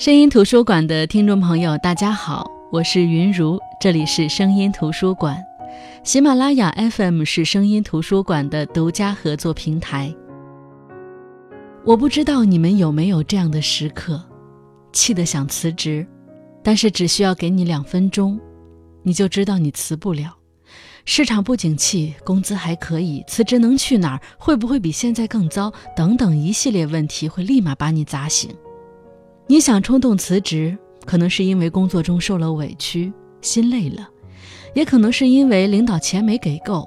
声音图书馆的听众朋友，大家好，我是云如，这里是声音图书馆。喜马拉雅 FM 是声音图书馆的独家合作平台。我不知道你们有没有这样的时刻，气得想辞职，但是只需要给你两分钟，你就知道你辞不了。市场不景气，工资还可以，辞职能去哪儿？会不会比现在更糟？等等一系列问题会立马把你砸醒。你想冲动辞职，可能是因为工作中受了委屈，心累了；也可能是因为领导钱没给够；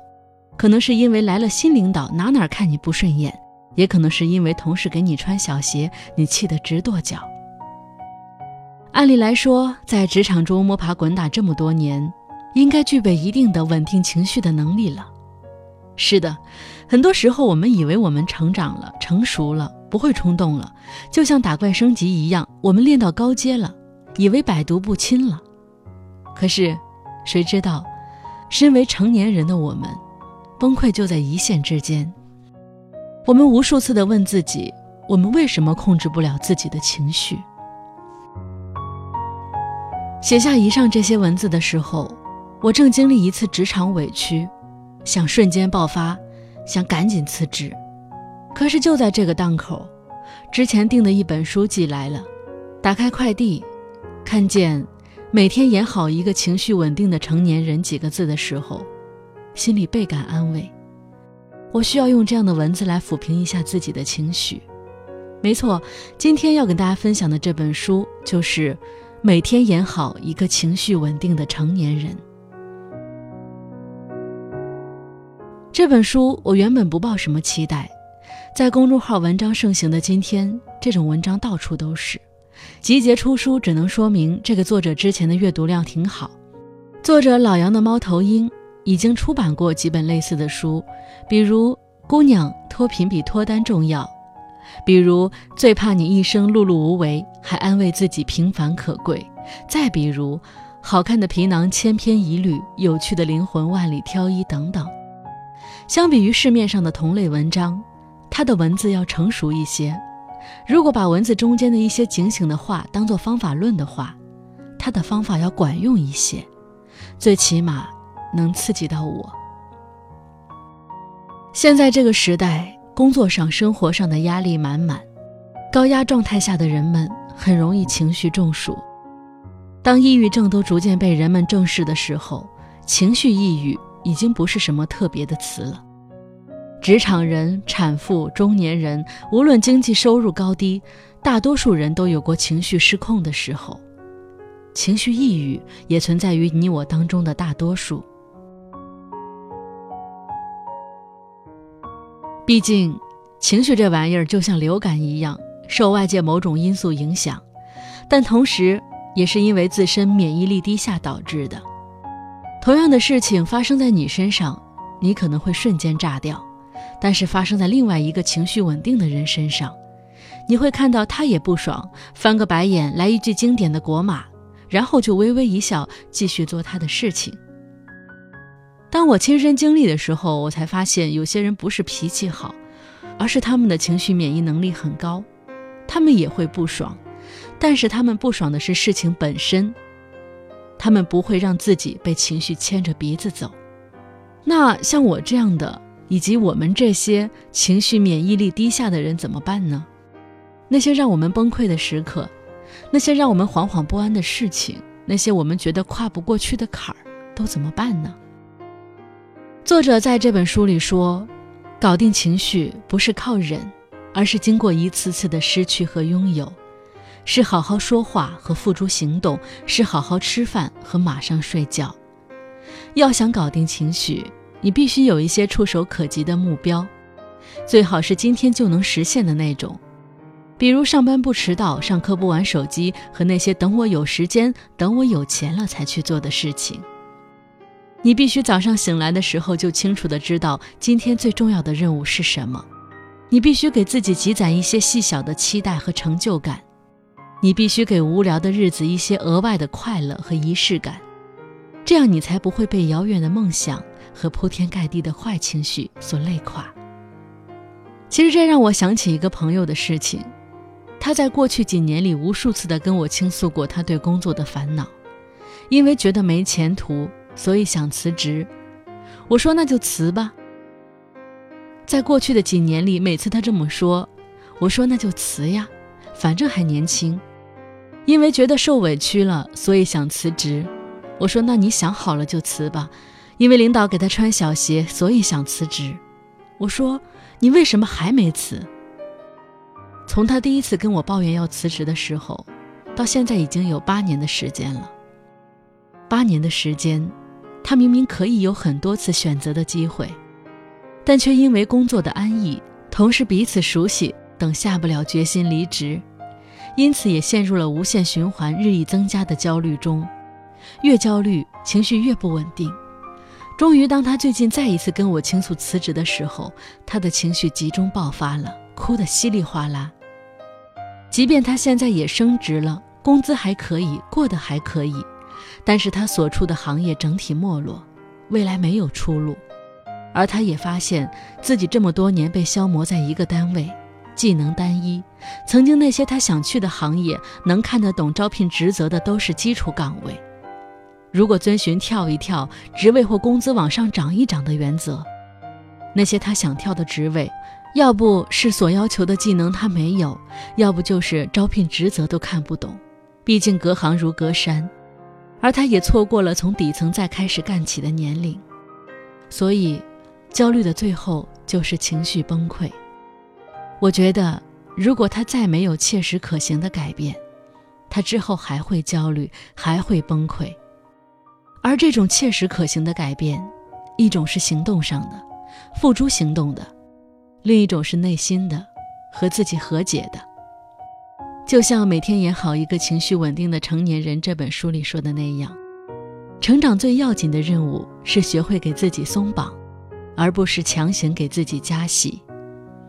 可能是因为来了新领导，哪哪看你不顺眼；也可能是因为同事给你穿小鞋，你气得直跺脚。按理来说，在职场中摸爬滚打这么多年，应该具备一定的稳定情绪的能力了。是的，很多时候我们以为我们成长了、成熟了。不会冲动了，就像打怪升级一样，我们练到高阶了，以为百毒不侵了。可是，谁知道，身为成年人的我们，崩溃就在一线之间。我们无数次的问自己：我们为什么控制不了自己的情绪？写下以上这些文字的时候，我正经历一次职场委屈，想瞬间爆发，想赶紧辞职。可是就在这个档口，之前订的一本书寄来了。打开快递，看见“每天演好一个情绪稳定的成年人”几个字的时候，心里倍感安慰。我需要用这样的文字来抚平一下自己的情绪。没错，今天要跟大家分享的这本书就是《每天演好一个情绪稳定的成年人》。这本书我原本不抱什么期待。在公众号文章盛行的今天，这种文章到处都是。集结出书，只能说明这个作者之前的阅读量挺好。作者老杨的猫头鹰已经出版过几本类似的书，比如《姑娘脱贫比脱单重要》，比如《最怕你一生碌碌无为，还安慰自己平凡可贵》，再比如《好看的皮囊千篇一律，有趣的灵魂万里挑一》等等。相比于市面上的同类文章。他的文字要成熟一些，如果把文字中间的一些警醒的话当做方法论的话，他的方法要管用一些，最起码能刺激到我。现在这个时代，工作上、生活上的压力满满，高压状态下的人们很容易情绪中暑。当抑郁症都逐渐被人们正视的时候，情绪抑郁已经不是什么特别的词了。职场人、产妇、中年人，无论经济收入高低，大多数人都有过情绪失控的时候。情绪抑郁也存在于你我当中的大多数。毕竟，情绪这玩意儿就像流感一样，受外界某种因素影响，但同时也是因为自身免疫力低下导致的。同样的事情发生在你身上，你可能会瞬间炸掉。但是发生在另外一个情绪稳定的人身上，你会看到他也不爽，翻个白眼，来一句经典的国骂，然后就微微一笑，继续做他的事情。当我亲身经历的时候，我才发现有些人不是脾气好，而是他们的情绪免疫能力很高，他们也会不爽，但是他们不爽的是事情本身，他们不会让自己被情绪牵着鼻子走。那像我这样的。以及我们这些情绪免疫力低下的人怎么办呢？那些让我们崩溃的时刻，那些让我们惶惶不安的事情，那些我们觉得跨不过去的坎儿，都怎么办呢？作者在这本书里说，搞定情绪不是靠忍，而是经过一次次的失去和拥有，是好好说话和付诸行动，是好好吃饭和马上睡觉。要想搞定情绪。你必须有一些触手可及的目标，最好是今天就能实现的那种，比如上班不迟到、上课不玩手机和那些等我有时间、等我有钱了才去做的事情。你必须早上醒来的时候就清楚的知道今天最重要的任务是什么。你必须给自己积攒一些细小的期待和成就感。你必须给无聊的日子一些额外的快乐和仪式感，这样你才不会被遥远的梦想。和铺天盖地的坏情绪所累垮。其实这让我想起一个朋友的事情，他在过去几年里无数次的跟我倾诉过他对工作的烦恼，因为觉得没前途，所以想辞职。我说那就辞吧。在过去的几年里，每次他这么说，我说那就辞呀，反正还年轻。因为觉得受委屈了，所以想辞职。我说那你想好了就辞吧。因为领导给他穿小鞋，所以想辞职。我说你为什么还没辞？从他第一次跟我抱怨要辞职的时候，到现在已经有八年的时间了。八年的时间，他明明可以有很多次选择的机会，但却因为工作的安逸、同事彼此熟悉等，下不了决心离职，因此也陷入了无限循环、日益增加的焦虑中。越焦虑，情绪越不稳定。终于，当他最近再一次跟我倾诉辞职的时候，他的情绪集中爆发了。哭得稀里哗啦。即便他现在也升职了，工资还可以，过得还可以，但是他所处的行业整体没落，未来没有出路。而他也发现自己这么多年被消磨在一个单位，技能单一。曾经那些他想去的行业，能看得懂招聘职责的都是基础岗位。如果遵循跳一跳，职位或工资往上涨一涨的原则，那些他想跳的职位。要不是所要求的技能他没有，要不就是招聘职责都看不懂。毕竟隔行如隔山，而他也错过了从底层再开始干起的年龄，所以焦虑的最后就是情绪崩溃。我觉得，如果他再没有切实可行的改变，他之后还会焦虑，还会崩溃。而这种切实可行的改变，一种是行动上的，付诸行动的。另一种是内心的，和自己和解的。就像《每天演好一个情绪稳定的成年人》这本书里说的那样，成长最要紧的任务是学会给自己松绑，而不是强行给自己加戏。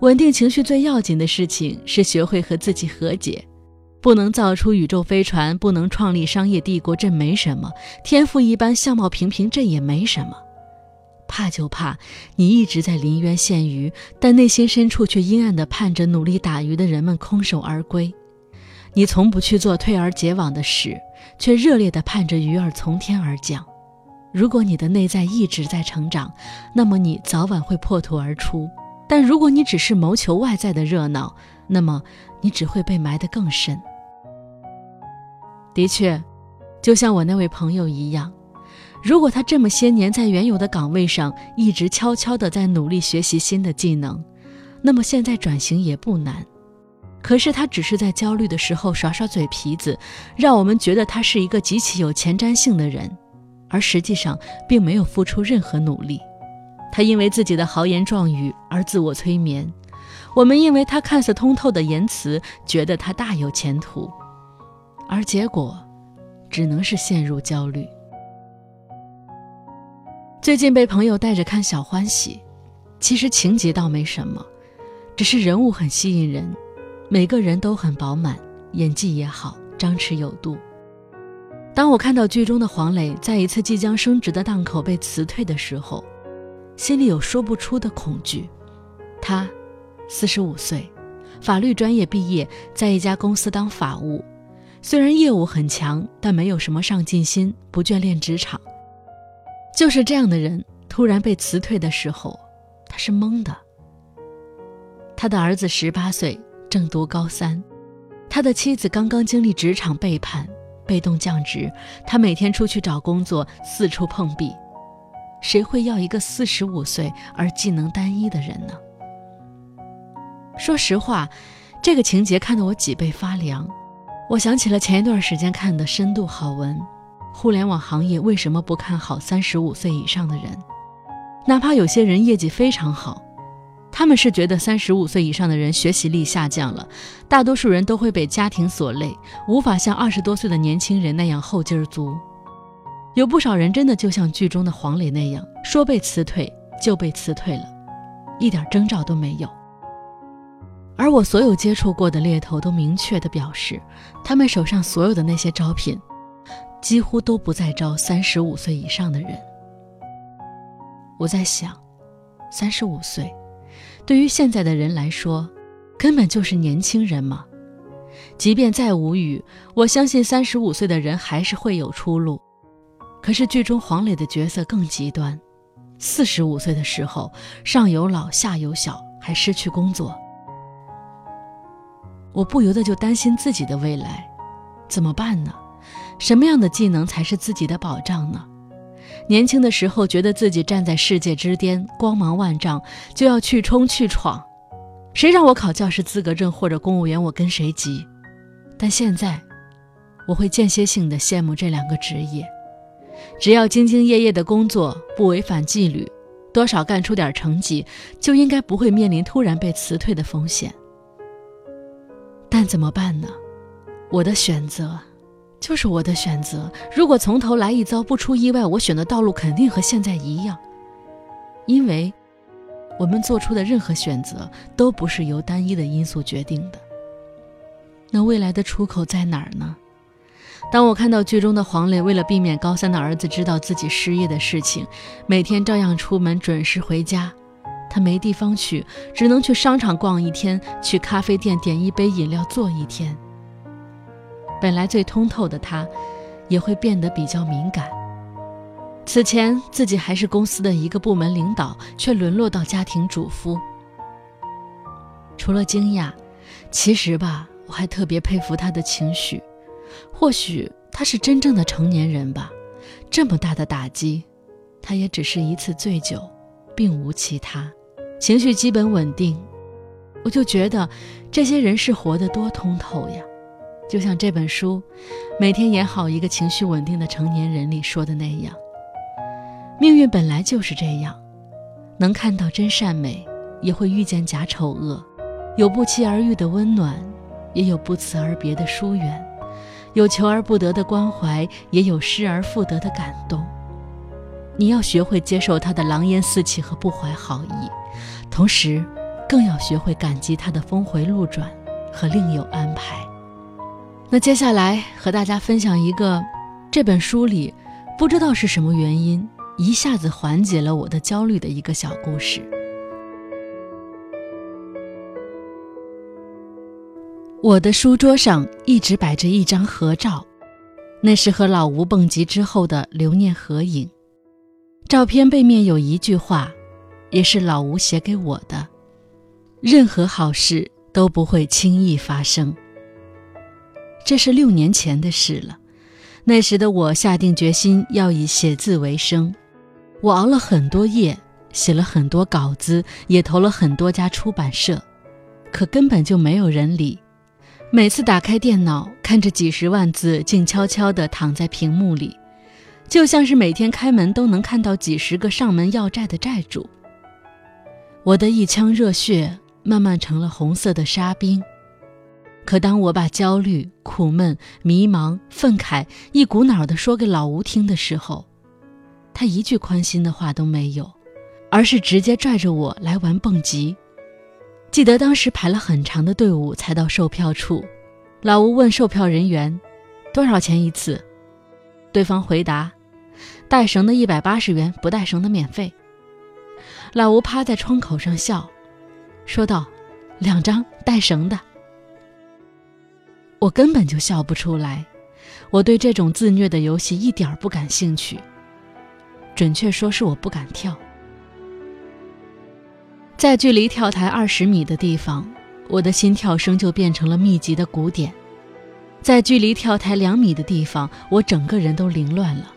稳定情绪最要紧的事情是学会和自己和解。不能造出宇宙飞船，不能创立商业帝国，这没什么；天赋一般，相貌平平，这也没什么。怕就怕你一直在临渊羡鱼，但内心深处却阴暗的盼着努力打鱼的人们空手而归。你从不去做退而结网的事，却热烈的盼着鱼儿从天而降。如果你的内在一直在成长，那么你早晚会破土而出；但如果你只是谋求外在的热闹，那么你只会被埋得更深。的确，就像我那位朋友一样。如果他这么些年在原有的岗位上一直悄悄地在努力学习新的技能，那么现在转型也不难。可是他只是在焦虑的时候耍耍嘴皮子，让我们觉得他是一个极其有前瞻性的人，而实际上并没有付出任何努力。他因为自己的豪言壮语而自我催眠，我们因为他看似通透的言辞，觉得他大有前途，而结果只能是陷入焦虑。最近被朋友带着看《小欢喜》，其实情节倒没什么，只是人物很吸引人，每个人都很饱满，演技也好，张弛有度。当我看到剧中的黄磊在一次即将升职的档口被辞退的时候，心里有说不出的恐惧。他，四十五岁，法律专业毕业，在一家公司当法务，虽然业务很强，但没有什么上进心，不眷恋职场。就是这样的人，突然被辞退的时候，他是懵的。他的儿子十八岁，正读高三；他的妻子刚刚经历职场背叛，被动降职。他每天出去找工作，四处碰壁。谁会要一个四十五岁而技能单一的人呢？说实话，这个情节看得我脊背发凉。我想起了前一段时间看的深度好文。互联网行业为什么不看好三十五岁以上的人？哪怕有些人业绩非常好，他们是觉得三十五岁以上的人学习力下降了，大多数人都会被家庭所累，无法像二十多岁的年轻人那样后劲儿足。有不少人真的就像剧中的黄磊那样，说被辞退就被辞退了，一点征兆都没有。而我所有接触过的猎头都明确地表示，他们手上所有的那些招聘。几乎都不再招三十五岁以上的人。我在想，三十五岁，对于现在的人来说，根本就是年轻人嘛。即便再无语，我相信三十五岁的人还是会有出路。可是剧中黄磊的角色更极端，四十五岁的时候，上有老下有小，还失去工作。我不由得就担心自己的未来，怎么办呢？什么样的技能才是自己的保障呢？年轻的时候觉得自己站在世界之巅，光芒万丈，就要去冲去闯。谁让我考教师资格证或者公务员，我跟谁急？但现在，我会间歇性的羡慕这两个职业，只要兢兢业业的工作，不违反纪律，多少干出点成绩，就应该不会面临突然被辞退的风险。但怎么办呢？我的选择，就是我的选择。如果从头来一遭，不出意外，我选的道路肯定和现在一样，因为。我们做出的任何选择都不是由单一的因素决定的。那未来的出口在哪儿呢？当我看到剧中的黄磊为了避免高三的儿子知道自己失业的事情，每天照样出门准时回家，他没地方去，只能去商场逛一天，去咖啡店点一杯饮料坐一天。本来最通透的他，也会变得比较敏感。此前自己还是公司的一个部门领导，却沦落到家庭主妇。除了惊讶，其实吧，我还特别佩服他的情绪。或许他是真正的成年人吧。这么大的打击，他也只是一次醉酒，并无其他，情绪基本稳定。我就觉得这些人是活得多通透呀。就像这本书《每天演好一个情绪稳定的成年人》里说的那样。命运本来就是这样，能看到真善美，也会遇见假丑恶；有不期而遇的温暖，也有不辞而别的疏远；有求而不得的关怀，也有失而复得的感动。你要学会接受他的狼烟四起和不怀好意，同时，更要学会感激他的峰回路转和另有安排。那接下来和大家分享一个这本书里不知道是什么原因。一下子缓解了我的焦虑的一个小故事。我的书桌上一直摆着一张合照，那是和老吴蹦极之后的留念合影。照片背面有一句话，也是老吴写给我的：“任何好事都不会轻易发生。”这是六年前的事了，那时的我下定决心要以写字为生。我熬了很多夜，写了很多稿子，也投了很多家出版社，可根本就没有人理。每次打开电脑，看着几十万字静悄悄地躺在屏幕里，就像是每天开门都能看到几十个上门要债的债主。我的一腔热血慢慢成了红色的沙冰。可当我把焦虑、苦闷、迷茫、愤慨一股脑的说给老吴听的时候，他一句宽心的话都没有，而是直接拽着我来玩蹦极。记得当时排了很长的队伍才到售票处，老吴问售票人员：“多少钱一次？”对方回答：“带绳的一百八十元，不带绳的免费。”老吴趴在窗口上笑，说道：“两张带绳的。”我根本就笑不出来，我对这种自虐的游戏一点不感兴趣。准确说是我不敢跳，在距离跳台二十米的地方，我的心跳声就变成了密集的鼓点；在距离跳台两米的地方，我整个人都凌乱了。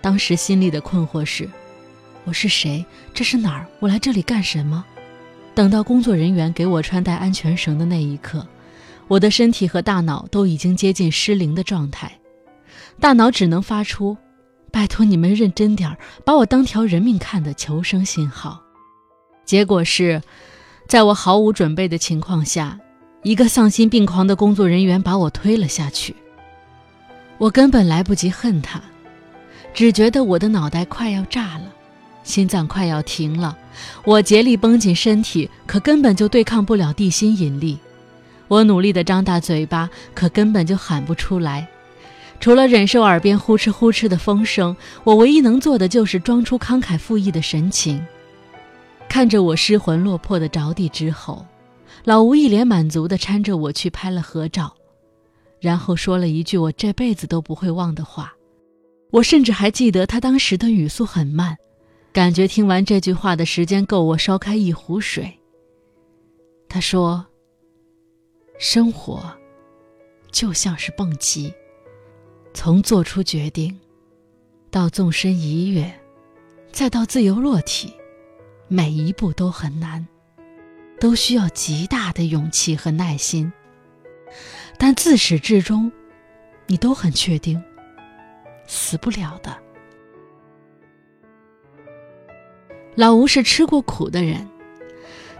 当时心里的困惑是：我是谁？这是哪儿？我来这里干什么？等到工作人员给我穿戴安全绳的那一刻，我的身体和大脑都已经接近失灵的状态，大脑只能发出。拜托你们认真点儿，把我当条人命看的求生信号。结果是，在我毫无准备的情况下，一个丧心病狂的工作人员把我推了下去。我根本来不及恨他，只觉得我的脑袋快要炸了，心脏快要停了。我竭力绷紧身体，可根本就对抗不了地心引力。我努力地张大嘴巴，可根本就喊不出来。除了忍受耳边呼哧呼哧的风声，我唯一能做的就是装出慷慨赴义的神情。看着我失魂落魄的着地之后，老吴一脸满足地搀着我去拍了合照，然后说了一句我这辈子都不会忘的话。我甚至还记得他当时的语速很慢，感觉听完这句话的时间够我烧开一壶水。他说：“生活就像是蹦极，从做出决定，到纵身一跃，再到自由落体，每一步都很难，都需要极大的勇气和耐心。但自始至终，你都很确定。”死不了的。老吴是吃过苦的人，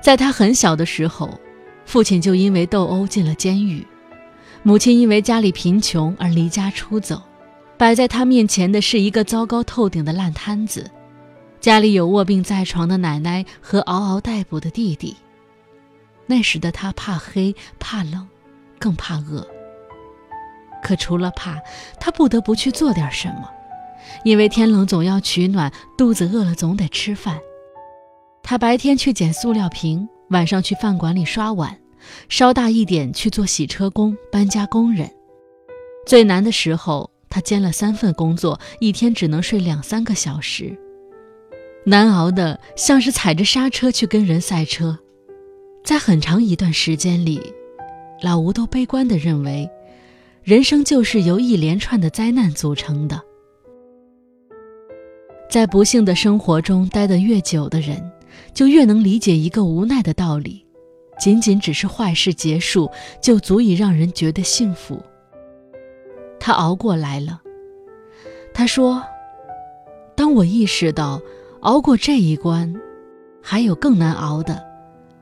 在他很小的时候，父亲就因为斗殴进了监狱，母亲因为家里贫穷而离家出走，摆在他面前的是一个糟糕透顶的烂摊子，家里有卧病在床的奶奶和嗷嗷待哺的弟弟。那时的他怕黑，怕冷，更怕饿。可除了怕，他不得不去做点什么，因为天冷总要取暖，肚子饿了总得吃饭。他白天去捡塑料瓶，晚上去饭馆里刷碗，稍大一点去做洗车工、搬家工人。最难的时候，他兼了三份工作，一天只能睡两三个小时，难熬的像是踩着刹车去跟人赛车。在很长一段时间里，老吴都悲观地认为。人生就是由一连串的灾难组成的，在不幸的生活中待得越久的人，就越能理解一个无奈的道理：仅仅只是坏事结束，就足以让人觉得幸福。他熬过来了。他说：“当我意识到熬过这一关，还有更难熬的，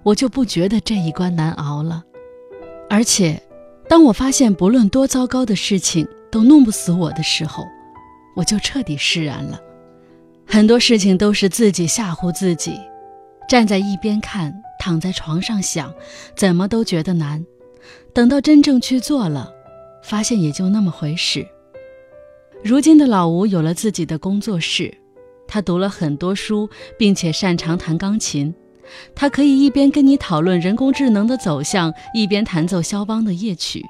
我就不觉得这一关难熬了，而且。”当我发现不论多糟糕的事情都弄不死我的时候，我就彻底释然了。很多事情都是自己吓唬自己，站在一边看，躺在床上想，怎么都觉得难。等到真正去做了，发现也就那么回事。如今的老吴有了自己的工作室，他读了很多书，并且擅长弹钢琴。他可以一边跟你讨论人工智能的走向，一边弹奏肖邦的夜曲，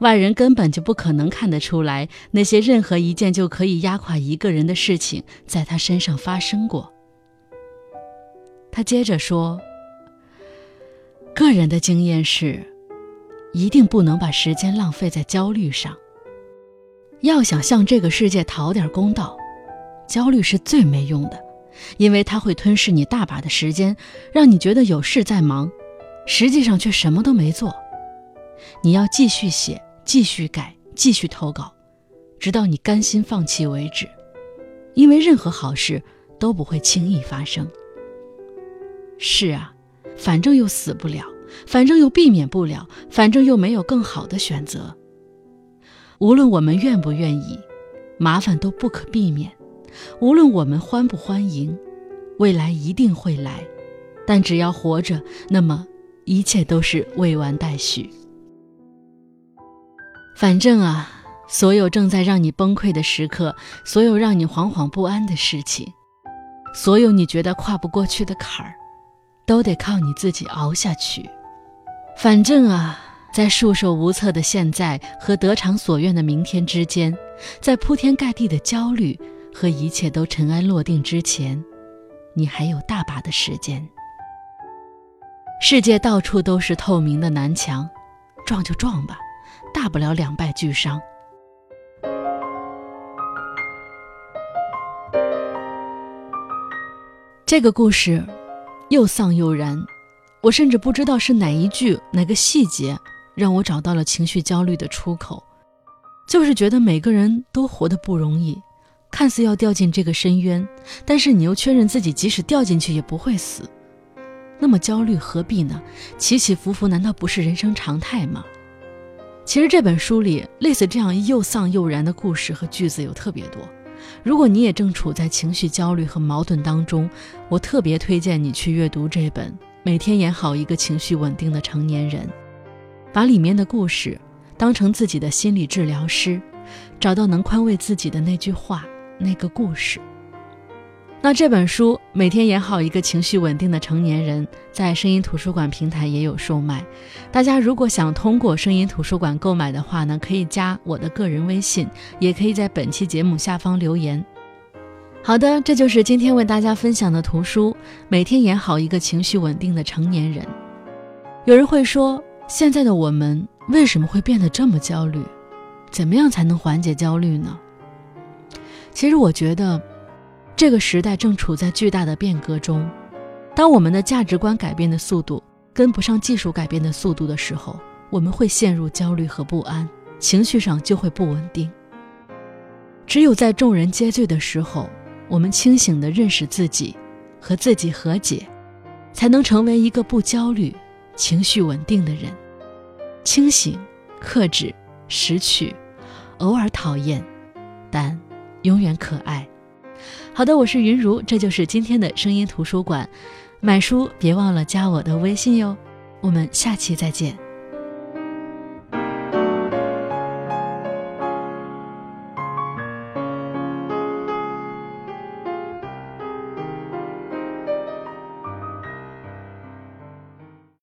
外人根本就不可能看得出来，那些任何一件就可以压垮一个人的事情在他身上发生过。他接着说：“个人的经验是，一定不能把时间浪费在焦虑上。要想向这个世界讨点公道，焦虑是最没用的。”因为它会吞噬你大把的时间，让你觉得有事在忙，实际上却什么都没做。你要继续写，继续改，继续投稿，直到你甘心放弃为止。因为任何好事都不会轻易发生。是啊，反正又死不了，反正又避免不了，反正又没有更好的选择。无论我们愿不愿意，麻烦都不可避免。无论我们欢不欢迎，未来一定会来。但只要活着，那么一切都是未完待续。反正啊，所有正在让你崩溃的时刻，所有让你惶惶不安的事情，所有你觉得跨不过去的坎儿，都得靠你自己熬下去。反正啊，在束手无策的现在和得偿所愿的明天之间，在铺天盖地的焦虑。和一切都尘埃落定之前，你还有大把的时间。世界到处都是透明的南墙，撞就撞吧，大不了两败俱伤。这个故事又丧又燃，我甚至不知道是哪一句、哪个细节让我找到了情绪焦虑的出口，就是觉得每个人都活得不容易。看似要掉进这个深渊，但是你又确认自己即使掉进去也不会死，那么焦虑何必呢？起起伏伏难道不是人生常态吗？其实这本书里类似这样又丧又燃的故事和句子有特别多。如果你也正处在情绪焦虑和矛盾当中，我特别推荐你去阅读这本《每天演好一个情绪稳定的成年人》，把里面的故事当成自己的心理治疗师，找到能宽慰自己的那句话。那个故事，那这本书每天演好一个情绪稳定的成年人，在声音图书馆平台也有售卖。大家如果想通过声音图书馆购买的话呢，可以加我的个人微信，也可以在本期节目下方留言。好的，这就是今天为大家分享的图书《每天演好一个情绪稳定的成年人》。有人会说，现在的我们为什么会变得这么焦虑？怎么样才能缓解焦虑呢？其实我觉得。这个时代正处在巨大的变革中，当我们的价值观改变的速度跟不上技术改变的速度的时候，我们会陷入焦虑和不安，情绪上就会不稳定。只有在众人皆醉的时候，我们清醒地认识自己，和自己和解，才能成为一个不焦虑、情绪稳定的人。清醒、克制、识趣，偶尔讨厌，但永远可爱。好的，我是云如，这就是今天的声音图书馆。买书别忘了加我的微信哟，我们下期再见。